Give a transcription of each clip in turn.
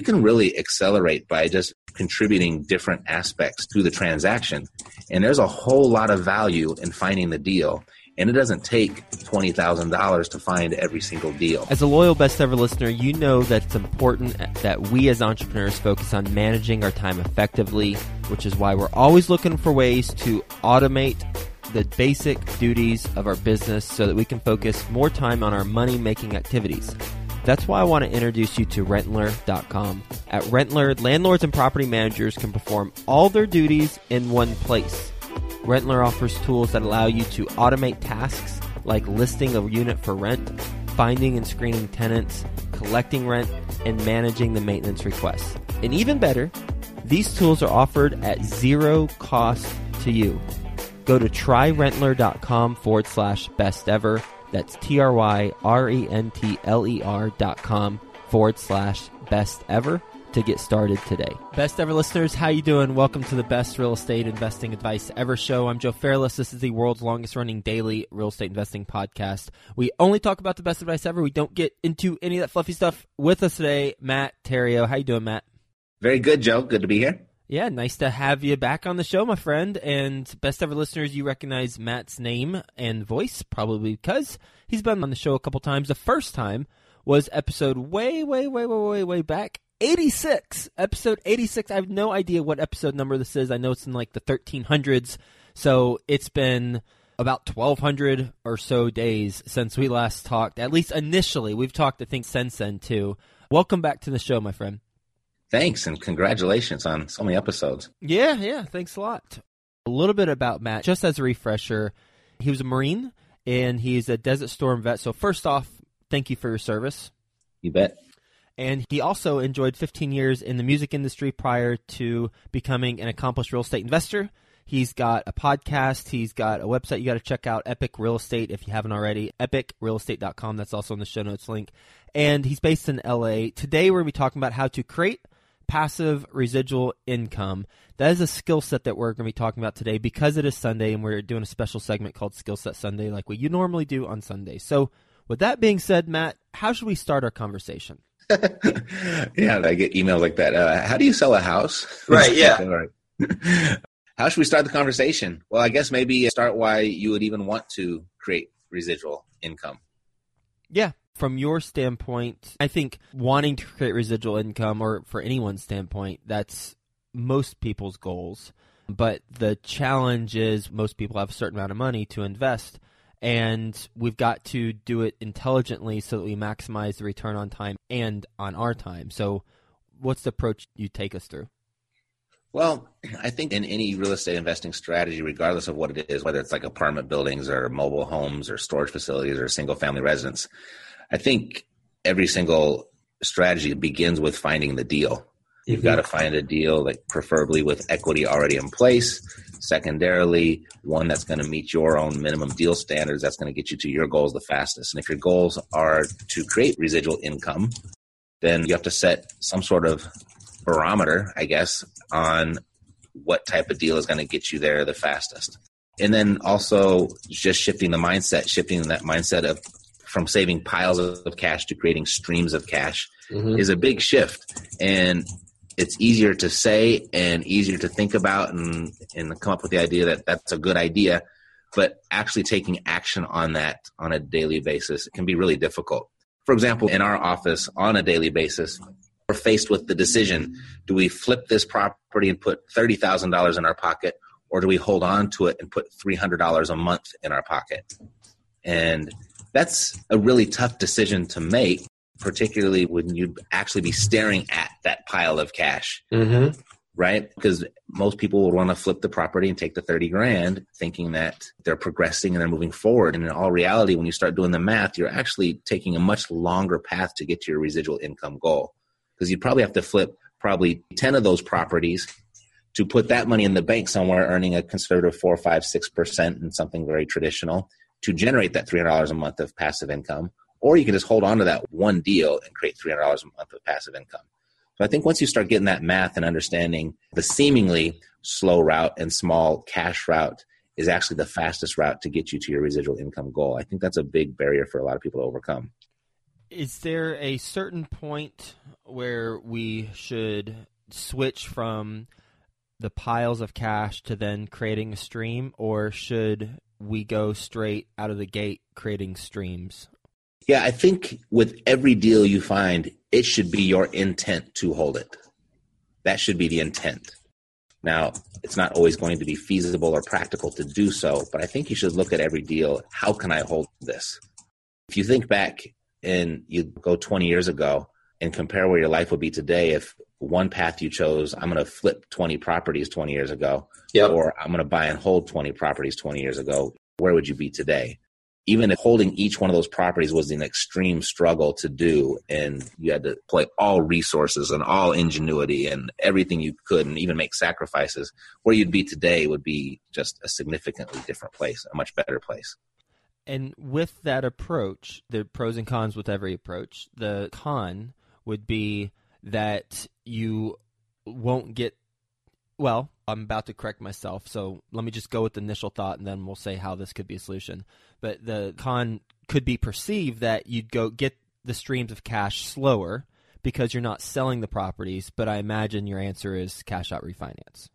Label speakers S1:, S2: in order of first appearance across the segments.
S1: you can really accelerate by just contributing different aspects to the transaction. And there's a whole lot of value in finding the deal. And it doesn't take $20,000 to find every single deal.
S2: As a loyal best ever listener, you know that it's important that we as entrepreneurs focus on managing our time effectively, which is why we're always looking for ways to automate the basic duties of our business so that we can focus more time on our money making activities. That's why I want to introduce you to Rentler.com. At Rentler, landlords and property managers can perform all their duties in one place. Rentler offers tools that allow you to automate tasks like listing a unit for rent, finding and screening tenants, collecting rent, and managing the maintenance requests. And even better, these tools are offered at zero cost to you. Go to tryrentler.com forward slash best ever that's T R Y R E N T L E R dot com forward slash best ever to get started today. Best ever listeners, how you doing? Welcome to the best real estate investing advice ever show. I'm Joe Fairless. This is the world's longest running daily real estate investing podcast. We only talk about the best advice ever. We don't get into any of that fluffy stuff. With us today, Matt Theriault. How you doing, Matt?
S1: Very good, Joe. Good to be here.
S2: Yeah, nice to have you back on the show, my friend. And best ever listeners, you recognize Matt's name and voice, probably because he's been on the show a couple times. The first time was episode way, way, way, way, way, way back. 86, episode 86. I have no idea what episode number this is. I know it's in like the 1300s. So it's been about 1200 or so days since we last talked. At least initially. We've talked, I think, since then too. Welcome back to the show, my friend.
S1: Thanks and congratulations on so many episodes.
S2: Yeah, yeah, thanks a lot. A little bit about Matt, just as a refresher, he was a Marine and he's a Desert Storm vet. So, first off, thank you for your service.
S1: You bet.
S2: And he also enjoyed 15 years in the music industry prior to becoming an accomplished real estate investor. He's got a podcast. He's got a website you got to check out, Epic Real Estate, if you haven't already. EpicRealestate.com. That's also in the show notes link. And he's based in LA. Today, we're going to be talking about how to create passive residual income. That is a skill set that we're going to be talking about today because it is Sunday and we're doing a special segment called Skill Set Sunday, like we you normally do on Sunday. So, with that being said, Matt, how should we start our conversation?
S1: yeah, I get emails like that. Uh, how do you sell a house?
S3: Right. Yeah.
S1: how should we start the conversation? Well, I guess maybe start why you would even want to create residual income.
S2: Yeah, from your standpoint, I think wanting to create residual income, or for anyone's standpoint, that's most people's goals. But the challenge is most people have a certain amount of money to invest, and we've got to do it intelligently so that we maximize the return on time and on our time. So, what's the approach you take us through?
S1: Well, I think in any real estate investing strategy, regardless of what it is, whether it's like apartment buildings or mobile homes or storage facilities or single family residence, I think every single strategy begins with finding the deal. You've mm-hmm. got to find a deal, like preferably with equity already in place. Secondarily, one that's going to meet your own minimum deal standards. That's going to get you to your goals the fastest. And if your goals are to create residual income, then you have to set some sort of barometer, I guess, on what type of deal is going to get you there the fastest. And then also just shifting the mindset, shifting that mindset of from saving piles of cash to creating streams of cash mm-hmm. is a big shift. And it's easier to say and easier to think about and, and come up with the idea that that's a good idea. But actually taking action on that on a daily basis can be really difficult. For example, in our office on a daily basis, we're faced with the decision do we flip this property and put $30,000 in our pocket, or do we hold on to it and put $300 a month in our pocket? And that's a really tough decision to make, particularly when you'd actually be staring at that pile of cash. Mm-hmm. Right? Because most people would want to flip the property and take the 30 grand thinking that they're progressing and they're moving forward. And in all reality, when you start doing the math, you're actually taking a much longer path to get to your residual income goal. Because you'd probably have to flip probably 10 of those properties to put that money in the bank somewhere earning a conservative four, five, six percent in something very traditional to generate that $300 a month of passive income, or you can just hold on to that one deal and create $300 a month of passive income. So I think once you start getting that math and understanding the seemingly slow route and small cash route is actually the fastest route to get you to your residual income goal. I think that's a big barrier for a lot of people to overcome.
S2: Is there a certain point where we should switch from the piles of cash to then creating a stream, or should we go straight out of the gate creating streams?
S1: Yeah, I think with every deal you find, it should be your intent to hold it. That should be the intent. Now, it's not always going to be feasible or practical to do so, but I think you should look at every deal. How can I hold this? If you think back and you go 20 years ago and compare where your life would be today if one path you chose, I'm going to flip 20 properties 20 years ago, yep. or I'm going to buy and hold 20 properties 20 years ago, where would you be today? Even if holding each one of those properties was an extreme struggle to do, and you had to play all resources and all ingenuity and everything you could, and even make sacrifices, where you'd be today would be just a significantly different place, a much better place.
S2: And with that approach, the pros and cons with every approach, the con would be that you won't get well, I'm about to correct myself, so let me just go with the initial thought and then we'll say how this could be a solution. But the con could be perceived that you'd go get the streams of cash slower because you're not selling the properties, but I imagine your answer is cash out refinance.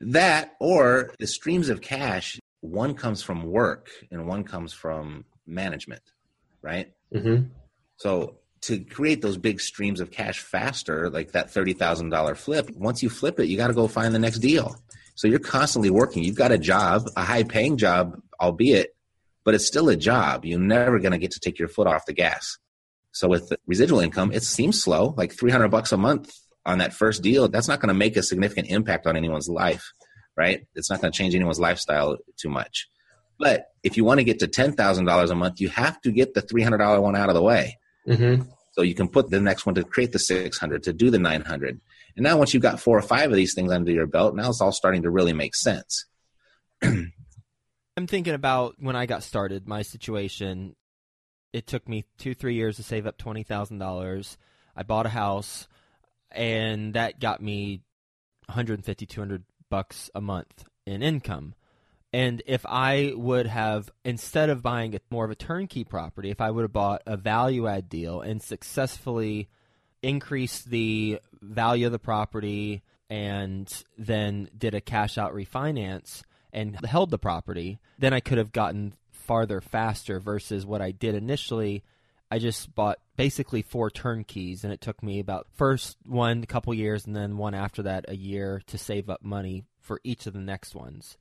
S1: That or the streams of cash, one comes from work and one comes from management, right? Mm-hmm. So to create those big streams of cash faster, like that $30,000 flip, once you flip it, you got to go find the next deal. So you're constantly working. You've got a job, a high paying job, albeit, but it's still a job. You're never going to get to take your foot off the gas. So with residual income, it seems slow, like 300 bucks a month on that first deal. That's not going to make a significant impact on anyone's life, right? It's not going to change anyone's lifestyle too much. But if you want to get to $10,000 a month, you have to get the $300 one out of the way. Mm-hmm. So you can put the next one to create the 600, to do the 900. And now once you've got four or five of these things under your belt, now it's all starting to really make sense.
S2: I'm thinking about when I got started, my situation. It took me two, three years to save up $20,000. I bought a house, and that got me 150, 200 bucks a month in income. And if I would have, instead of buying a, more of a turnkey property, if I would have bought a value add deal and successfully increased the value of the property and then did a cash out refinance and held the property, then I could have gotten farther faster versus what I did initially. I just bought basically four turnkeys, and it took me about first one a couple years, and then one after that a year to save up money for each of the next ones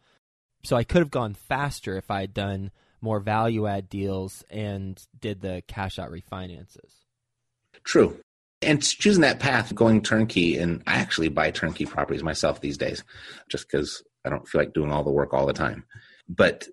S2: so I could have gone faster if I had done more value add deals and did the cash out refinances.
S1: True. And choosing that path, going turnkey, and I actually buy turnkey properties myself these days just because I don't feel like doing all the work all the time. But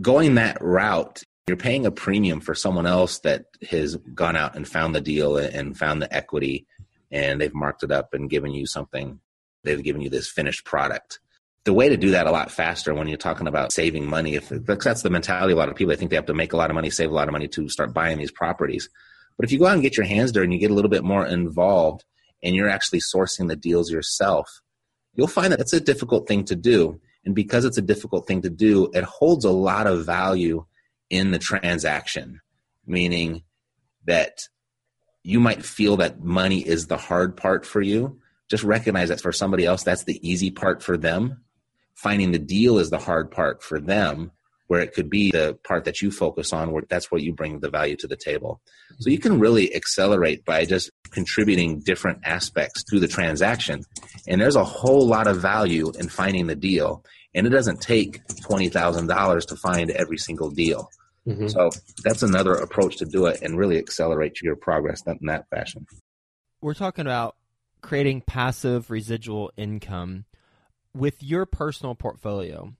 S1: going that route, you're paying a premium for someone else that has gone out and found the deal and found the equity and they've marked it up and given you something. They've given you this finished product the way to do that a lot faster when you're talking about saving money, if that's the mentality of a lot of people, I think they have to make a lot of money, save a lot of money to start buying these properties. But if you go out and get your hands dirty and you get a little bit more involved and you're actually sourcing the deals yourself, you'll find that it's a difficult thing to do. And because it's a difficult thing to do, it holds a lot of value in the transaction, meaning that you might feel that money is the hard part for you. Just recognize that for somebody else, that's the easy part for them finding the deal is the hard part for them where it could be the part that you focus on where that's what you bring the value to the table. So you can really accelerate by just contributing different aspects to the transaction and there's a whole lot of value in finding the deal and it doesn't take $20000 to find every single deal. Mm-hmm. so that's another approach to do it and really accelerate your progress in that fashion.
S2: We're talking about creating passive residual income with your personal portfolio,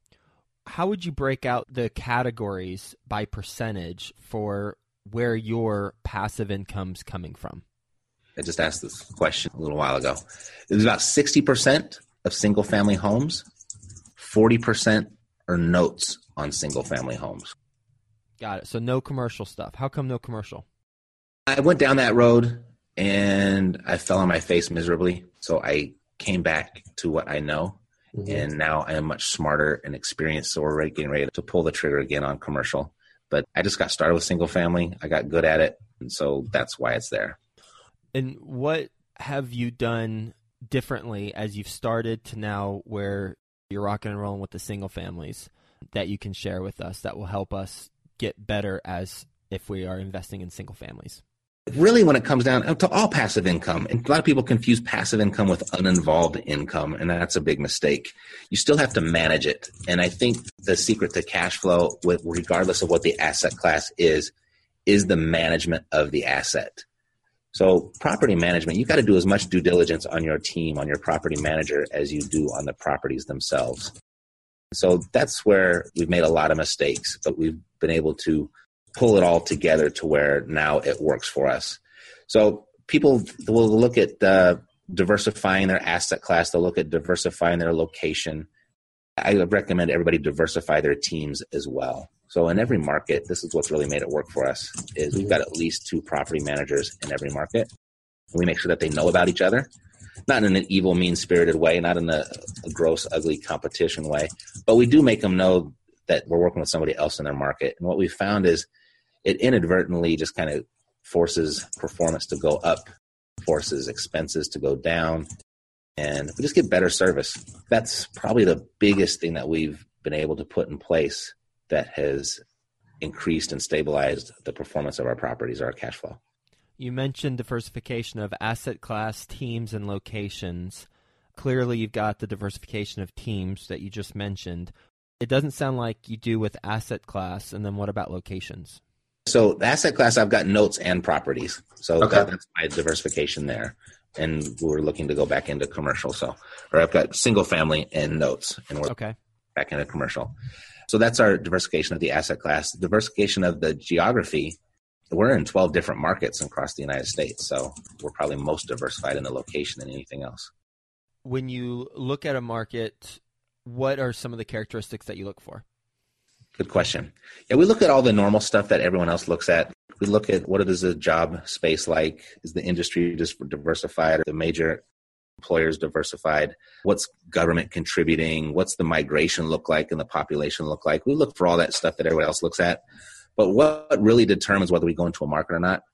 S2: how would you break out the categories by percentage for where your passive income's coming from?
S1: I just asked this question a little while ago. It was about 60% of single family homes, 40% are notes on single family homes.
S2: Got it. So no commercial stuff. How come no commercial?
S1: I went down that road and I fell on my face miserably. So I came back to what I know Mm-hmm. And now I am much smarter and experienced. So we're getting ready to pull the trigger again on commercial. But I just got started with single family. I got good at it. And so that's why it's there.
S2: And what have you done differently as you've started to now where you're rocking and rolling with the single families that you can share with us that will help us get better as if we are investing in single families?
S1: Really, when it comes down to all passive income, and a lot of people confuse passive income with uninvolved income, and that's a big mistake. You still have to manage it. And I think the secret to cash flow, regardless of what the asset class is, is the management of the asset. So, property management, you've got to do as much due diligence on your team, on your property manager, as you do on the properties themselves. So, that's where we've made a lot of mistakes, but we've been able to pull it all together to where now it works for us. So people will look at uh, diversifying their asset class. They'll look at diversifying their location. I recommend everybody diversify their teams as well. So in every market, this is what's really made it work for us is we've got at least two property managers in every market. We make sure that they know about each other, not in an evil, mean spirited way, not in a, a gross, ugly competition way, but we do make them know that we're working with somebody else in their market. And what we found is it inadvertently just kind of forces performance to go up, forces expenses to go down, and we just get better service. That's probably the biggest thing that we've been able to put in place that has increased and stabilized the performance of our properties, or our cash flow.
S2: You mentioned diversification of asset class, teams, and locations. Clearly, you've got the diversification of teams that you just mentioned. It doesn't sound like you do with asset class, and then what about locations?
S1: So the asset class, I've got notes and properties. So okay. that, that's my diversification there. And we're looking to go back into commercial. So, or I've got single family and notes, and we're okay. back into commercial. So that's our diversification of the asset class. Diversification of the geography. We're in 12 different markets across the United States. So we're probably most diversified in the location than anything else.
S2: When you look at a market, what are some of the characteristics that you look for?
S1: Good question. Yeah, we look at all the normal stuff that everyone else looks at. We look at what is the job space like? Is the industry just diversified? Are the major employers diversified? What's government contributing? What's the migration look like and the population look like? We look for all that stuff that everyone else looks at. But what really determines whether we go into a market or not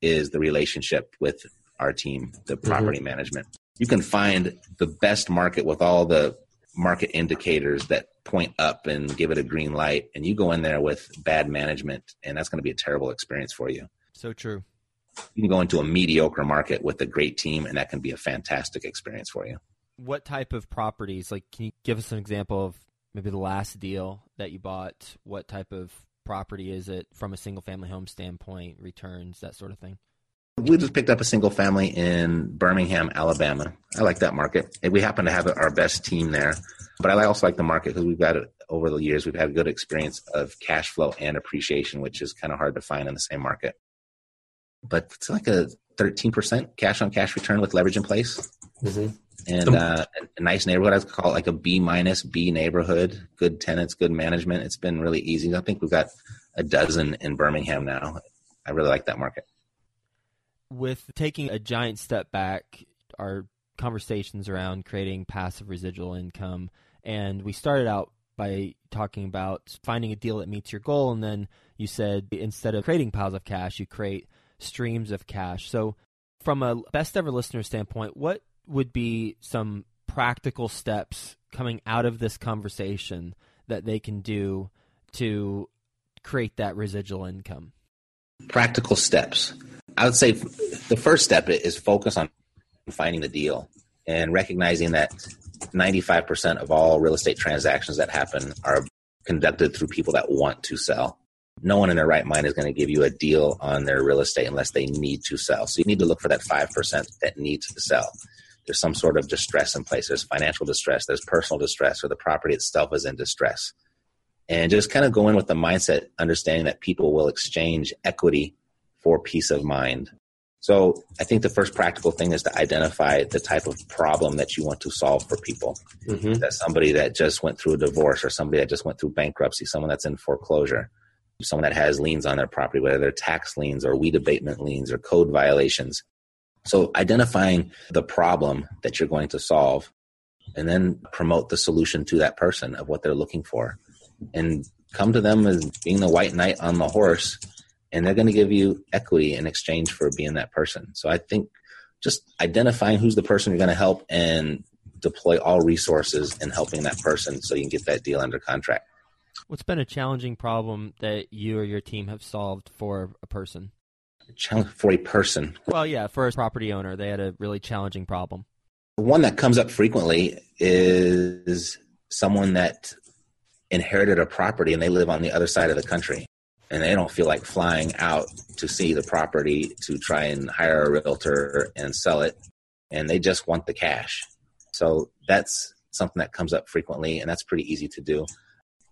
S1: is the relationship with our team, the property mm-hmm. management. You can find the best market with all the market indicators that point up and give it a green light and you go in there with bad management and that's going to be a terrible experience for you.
S2: So true.
S1: You can go into a mediocre market with a great team and that can be a fantastic experience for you.
S2: What type of properties like can you give us an example of maybe the last deal that you bought? What type of property is it from a single family home standpoint returns that sort of thing
S1: we just picked up a single family in Birmingham, Alabama. I like that market. We happen to have our best team there, but I also like the market because we've got it over the years. We've had a good experience of cash flow and appreciation, which is kind of hard to find in the same market. But it's like a 13% cash on cash return with leverage in place. Mm-hmm. And uh, a nice neighborhood. I would call it like a B minus B neighborhood. Good tenants, good management. It's been really easy. I think we've got a dozen in Birmingham now. I really like that market
S2: with taking a giant step back, our conversations around creating passive residual income, and we started out by talking about finding a deal that meets your goal, and then you said instead of creating piles of cash, you create streams of cash. So, from a best ever listener standpoint, what would be some practical steps coming out of this conversation that they can do to create that residual income?
S1: Practical steps. I would say the first step is focus on finding the deal and recognizing that 95% of all real estate transactions that happen are conducted through people that want to sell. No one in their right mind is going to give you a deal on their real estate unless they need to sell. So you need to look for that 5% that needs to sell. There's some sort of distress in place. There's financial distress, there's personal distress, or the property itself is in distress. And just kind of go in with the mindset, understanding that people will exchange equity for peace of mind. So I think the first practical thing is to identify the type of problem that you want to solve for people. Mm-hmm. That somebody that just went through a divorce or somebody that just went through bankruptcy, someone that's in foreclosure, someone that has liens on their property, whether they're tax liens or weed abatement liens or code violations. So identifying the problem that you're going to solve and then promote the solution to that person of what they're looking for and come to them as being the white knight on the horse and they're going to give you equity in exchange for being that person. So I think just identifying who's the person you're going to help and deploy all resources in helping that person so you can get that deal under contract.
S2: What's been a challenging problem that you or your team have solved for a person?
S1: For a person.
S2: Well, yeah, for a property owner, they had a really challenging problem.
S1: One that comes up frequently is someone that inherited a property and they live on the other side of the country. And they don't feel like flying out to see the property to try and hire a realtor and sell it. And they just want the cash. So that's something that comes up frequently and that's pretty easy to do.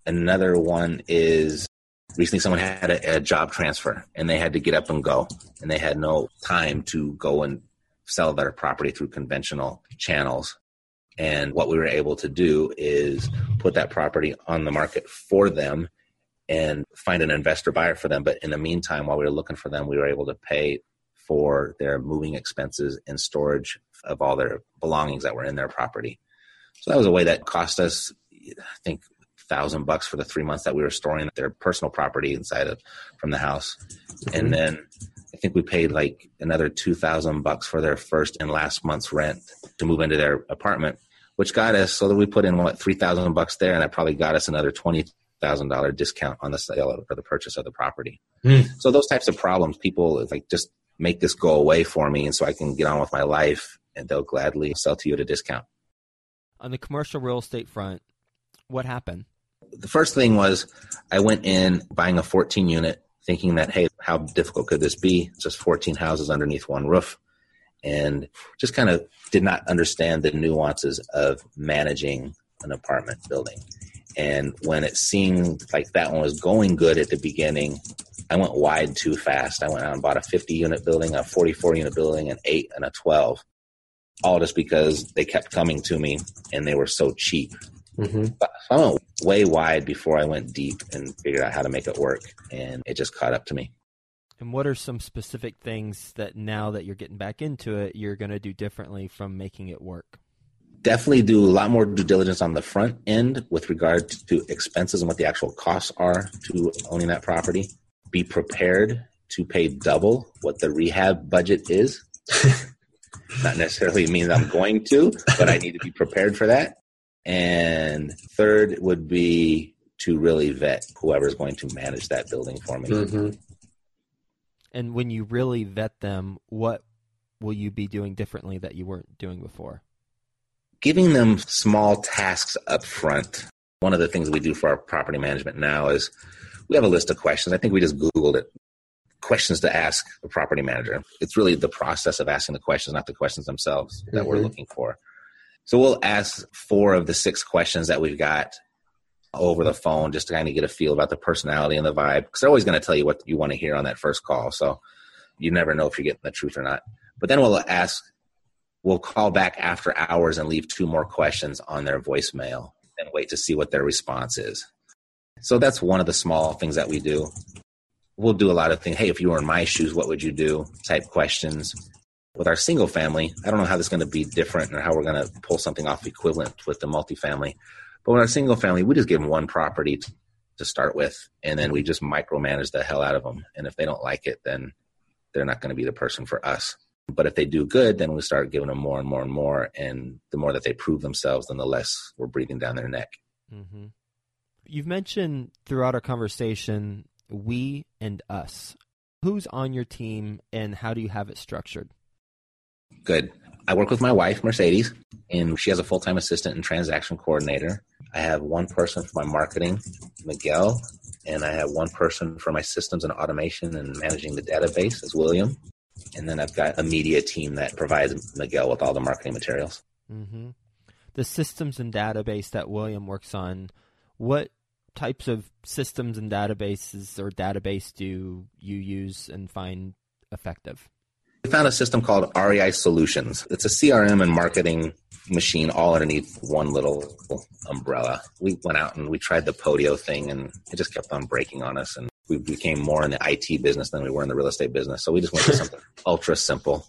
S1: Another one is recently someone had a, a job transfer and they had to get up and go and they had no time to go and sell their property through conventional channels and what we were able to do is put that property on the market for them and find an investor buyer for them. But in the meantime, while we were looking for them, we were able to pay for their moving expenses and storage of all their belongings that were in their property. So that was a way that cost us, I think, thousand bucks for the three months that we were storing their personal property inside of from the house, mm-hmm. and then I think we paid like another two thousand bucks for their first and last month's rent to move into their apartment, which got us so that we put in what three thousand bucks there, and that probably got us another twenty thousand dollar discount on the sale or the purchase of the property. Mm. So those types of problems, people like just make this go away for me, and so I can get on with my life, and they'll gladly sell to you at a discount.
S2: On the commercial real estate front, what happened?
S1: The first thing was I went in buying a 14 unit, thinking that hey, how difficult could this be? It's just 14 houses underneath one roof and just kind of did not understand the nuances of managing an apartment building. And when it seemed like that one was going good at the beginning, I went wide too fast. I went out and bought a 50 unit building, a 44 unit building, an 8, and a 12. All just because they kept coming to me and they were so cheap. Mm-hmm. I went way wide before I went deep and figured out how to make it work. And it just caught up to me.
S2: And what are some specific things that now that you're getting back into it, you're going to do differently from making it work?
S1: definitely do a lot more due diligence on the front end with regard to expenses and what the actual costs are to owning that property. Be prepared to pay double what the rehab budget is. Not necessarily means I'm going to, but I need to be prepared for that. And third would be to really vet whoever's going to manage that building for me. Mm-hmm.
S2: And when you really vet them, what will you be doing differently that you weren't doing before?
S1: giving them small tasks up front. One of the things we do for our property management now is we have a list of questions. I think we just Googled it. Questions to ask a property manager. It's really the process of asking the questions, not the questions themselves that mm-hmm. we're looking for. So we'll ask four of the six questions that we've got over the phone just to kind of get a feel about the personality and the vibe. Because they're always going to tell you what you want to hear on that first call. So you never know if you're getting the truth or not. But then we'll ask we'll call back after hours and leave two more questions on their voicemail and wait to see what their response is. So that's one of the small things that we do. We'll do a lot of things. Hey, if you were in my shoes, what would you do? Type questions. With our single family, I don't know how this is going to be different or how we're going to pull something off equivalent with the multifamily. But with our single family, we just give them one property to start with, and then we just micromanage the hell out of them. And if they don't like it, then they're not going to be the person for us. But if they do good, then we start giving them more and more and more. And the more that they prove themselves, then the less we're breathing down their neck. Mm-hmm.
S2: You've mentioned throughout our conversation, we and us. Who's on your team and how do you have it structured?
S1: Good. I work with my wife, Mercedes, and she has a full time assistant and transaction coordinator. I have one person for my marketing, Miguel, and I have one person for my systems and automation and managing the database as William and then I've got a media team that provides Miguel with all the marketing materials. Mm-hmm.
S2: The systems and database that William works on, what types of systems and databases or database do you use and find effective?
S1: We found a system called REI Solutions. It's a CRM and marketing machine all underneath one little umbrella. We went out and we tried the Podio thing and it just kept on breaking on us. And we became more in the IT business than we were in the real estate business. So we just went to something ultra simple.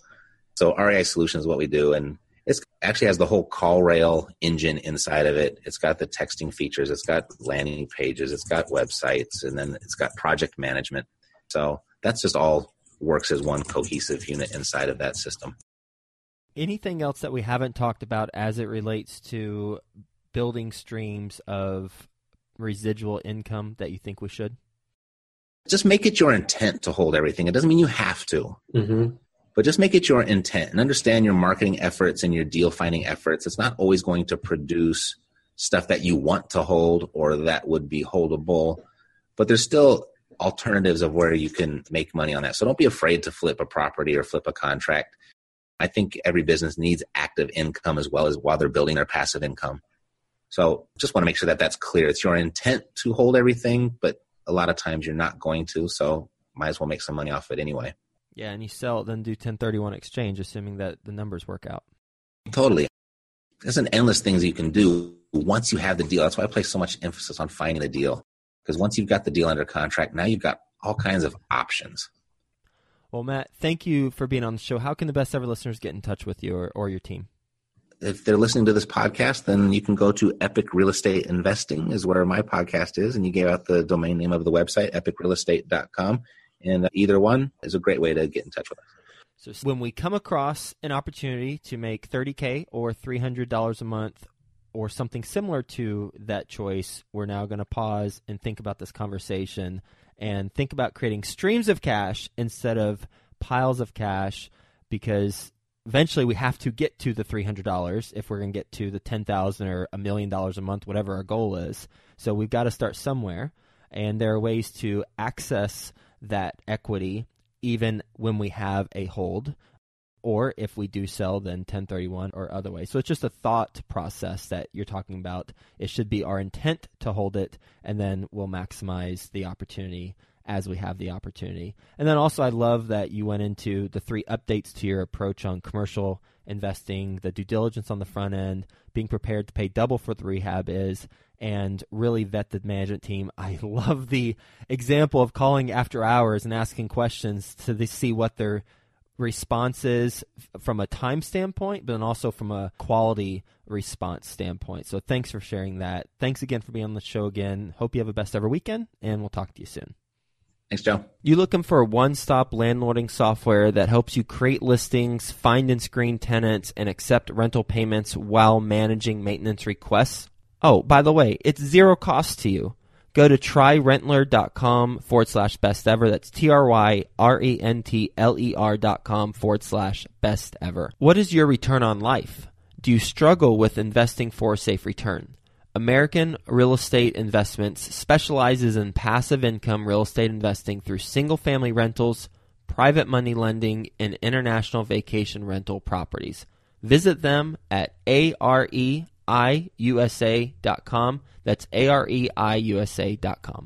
S1: So REI Solutions is what we do, and it actually has the whole CallRail engine inside of it. It's got the texting features, it's got landing pages, it's got websites, and then it's got project management. So that's just all works as one cohesive unit inside of that system.
S2: Anything else that we haven't talked about as it relates to building streams of residual income that you think we should?
S1: Just make it your intent to hold everything. It doesn't mean you have to.
S3: Mm-hmm.
S1: But just make it your intent and understand your marketing efforts and your deal finding efforts. It's not always going to produce stuff that you want to hold or that would be holdable, but there's still alternatives of where you can make money on that. So don't be afraid to flip a property or flip a contract. I think every business needs active income as well as while they're building their passive income. So just want to make sure that that's clear. It's your intent to hold everything, but a lot of times you're not going to. So might as well make some money off it anyway.
S2: Yeah, and you sell it, then do 1031 exchange, assuming that the numbers work out.
S1: Totally. There's an endless things you can do once you have the deal. That's why I place so much emphasis on finding the deal. Because once you've got the deal under contract, now you've got all kinds of options.
S2: Well, Matt, thank you for being on the show. How can the best ever listeners get in touch with you or, or your team?
S1: If they're listening to this podcast, then you can go to Epic Real Estate Investing is where my podcast is. And you gave out the domain name of the website, epicrealestate.com. And uh, either one is a great way to get in touch with us.
S2: So when we come across an opportunity to make 30K or $300 a month or something similar to that choice, we're now going to pause and think about this conversation and think about creating streams of cash instead of piles of cash because eventually we have to get to the $300 if we're going to get to the 10,000 or a million dollars a month whatever our goal is. So we've got to start somewhere and there are ways to access that equity even when we have a hold or if we do sell, then 1031 or other way. So it's just a thought process that you're talking about. It should be our intent to hold it, and then we'll maximize the opportunity as we have the opportunity. And then also, I love that you went into the three updates to your approach on commercial investing, the due diligence on the front end, being prepared to pay double for the rehab is, and really vet the management team. I love the example of calling after hours and asking questions to see what they're responses from a time standpoint, but then also from a quality response standpoint. So thanks for sharing that. Thanks again for being on the show again. Hope you have a best ever weekend, and we'll talk to you soon.
S1: Thanks, Joe.
S2: You looking for a one-stop landlording software that helps you create listings, find and screen tenants, and accept rental payments while managing maintenance requests? Oh, by the way, it's zero cost to you. Go to tryrentler.com forward slash best ever. That's T R Y R E N T L E R dot com forward slash best ever. What is your return on life? Do you struggle with investing for a safe return? American Real Estate Investments specializes in passive income real estate investing through single family rentals, private money lending, and international vacation rental properties. Visit them at areiusa.com. That's areiusa.com.